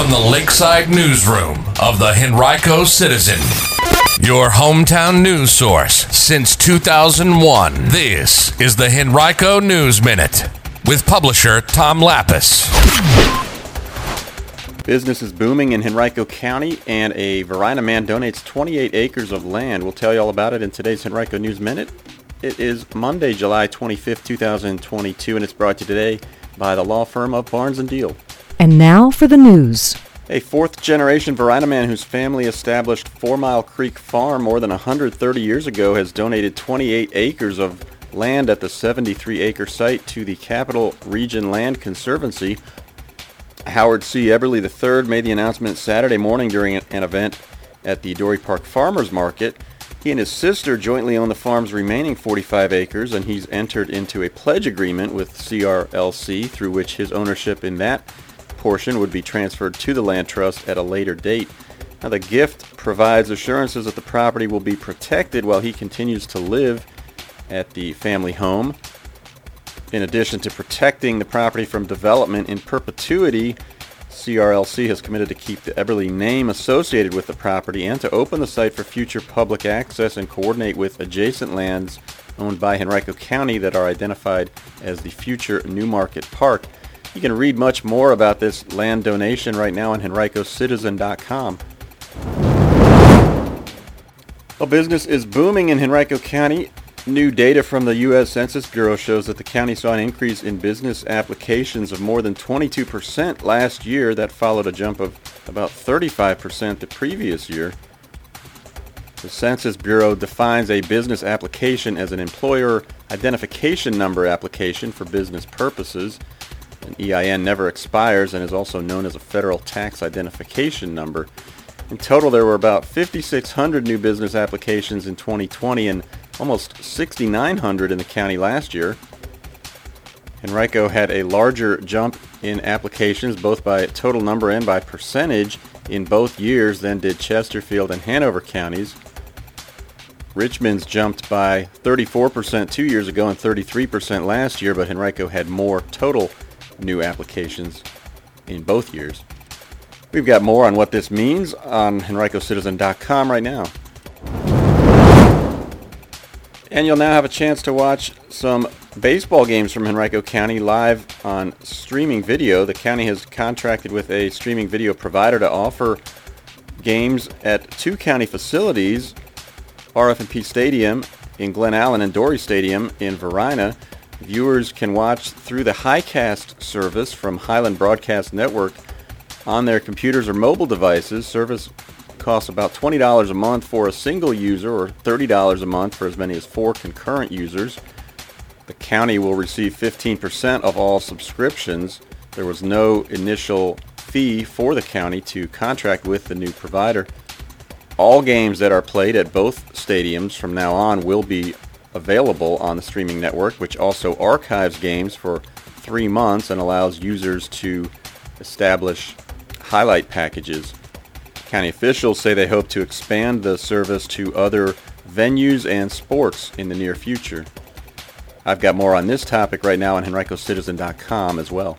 from the Lakeside Newsroom of the Henrico Citizen, your hometown news source since 2001. This is the Henrico News Minute with publisher Tom Lappas. Business is booming in Henrico County, and a Varina man donates 28 acres of land. We'll tell you all about it in today's Henrico News Minute. It is Monday, July 25th, 2022, and it's brought to you today by the law firm of Barnes & Diehl. And now for the news. A fourth generation Varina man whose family established Four Mile Creek Farm more than 130 years ago has donated 28 acres of land at the 73 acre site to the Capital Region Land Conservancy. Howard C. Eberly III made the announcement Saturday morning during an event at the Dorey Park Farmers Market. He and his sister jointly own the farm's remaining 45 acres, and he's entered into a pledge agreement with CRLC through which his ownership in that portion would be transferred to the land trust at a later date. Now, the gift provides assurances that the property will be protected while he continues to live at the family home. In addition to protecting the property from development in perpetuity, CRLC has committed to keep the Eberly name associated with the property and to open the site for future public access and coordinate with adjacent lands owned by Henrico County that are identified as the future Newmarket Park. You can read much more about this land donation right now on henricocitizen.com. Well, business is booming in Henrico County. New data from the U.S. Census Bureau shows that the county saw an increase in business applications of more than 22% last year. That followed a jump of about 35% the previous year. The Census Bureau defines a business application as an employer identification number application for business purposes. An EIN never expires and is also known as a federal tax identification number. In total, there were about 5,600 new business applications in 2020 and almost 6,900 in the county last year. Henrico had a larger jump in applications, both by total number and by percentage, in both years than did Chesterfield and Hanover counties. Richmond's jumped by 34% two years ago and 33% last year, but Henrico had more total new applications in both years. We've got more on what this means on henricocitizen.com right now. And you'll now have a chance to watch some baseball games from Henrico County live on streaming video. The county has contracted with a streaming video provider to offer games at two county facilities, RF&P Stadium in Glen Allen and Dorey Stadium in Varina. Viewers can watch through the HighCast service from Highland Broadcast Network on their computers or mobile devices. Service costs about $20 a month for a single user or $30 a month for as many as four concurrent users. The county will receive 15% of all subscriptions. There was no initial fee for the county to contract with the new provider. All games that are played at both stadiums from now on will be available on the streaming network, which also archives games for three months and allows users to establish highlight packages. County officials say they hope to expand the service to other venues and sports in the near future. I've got more on this topic right now on henricocitizen.com as well.